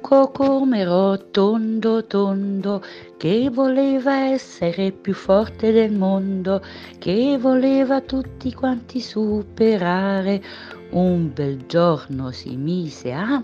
cocomero tondo tondo che voleva essere più forte del mondo, che voleva tutti quanti superare. Un bel giorno si mise a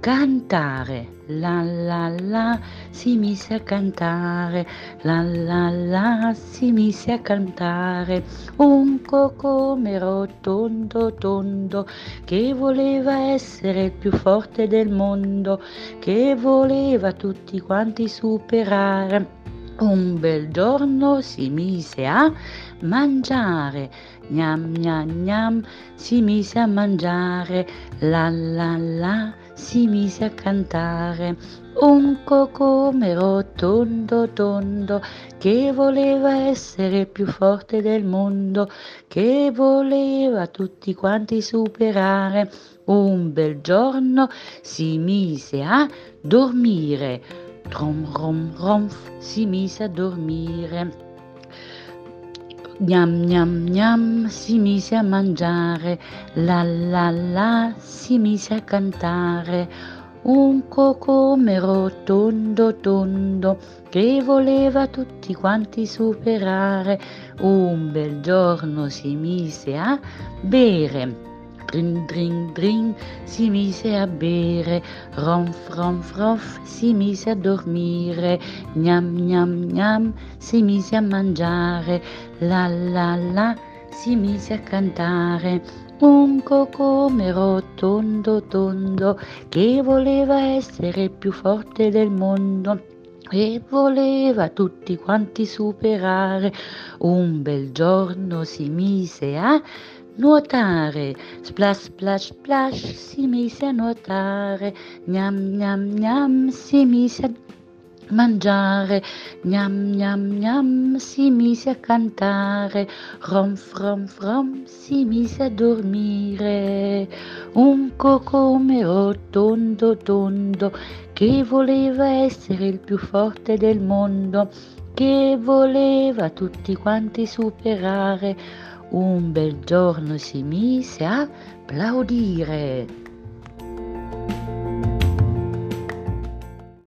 cantare, la la la, si mise a cantare, la la la, si mise a cantare, un cocomero tondo tondo che voleva essere il più forte del mondo, che voleva tutti quanti superare. Un bel giorno si mise a mangiare, gnam gnam gnam, si mise a mangiare, la la la, si mise a cantare. Un cocomero tondo tondo che voleva essere più forte del mondo, che voleva tutti quanti superare. Un bel giorno si mise a dormire Rom, rom, romf, si mise a dormire. Gnam, gnam, gnam, si mise a mangiare. La, la, la, si mise a cantare. Un cocomero tondo, tondo, che voleva tutti quanti superare. Un bel giorno si mise a bere Drin, drin, drin, si mise a bere, ronf, ronf, ronf, si mise a dormire, gnam, gnam, gnam, si mise a mangiare, la, la, la, si mise a cantare. Un cocomero tondo, tondo, che voleva essere più forte del mondo e voleva tutti quanti superare. Un bel giorno si mise a nuotare, splash splash splash, si mise a nuotare, gnam gnam gnam, si mise a mangiare, gnam gnam gnam, si mise a cantare, rom from from, si mise a dormire, un cocomero tondo tondo, che voleva essere il più forte del mondo, che voleva tutti quanti superare, un bel giorno si mise a applaudire.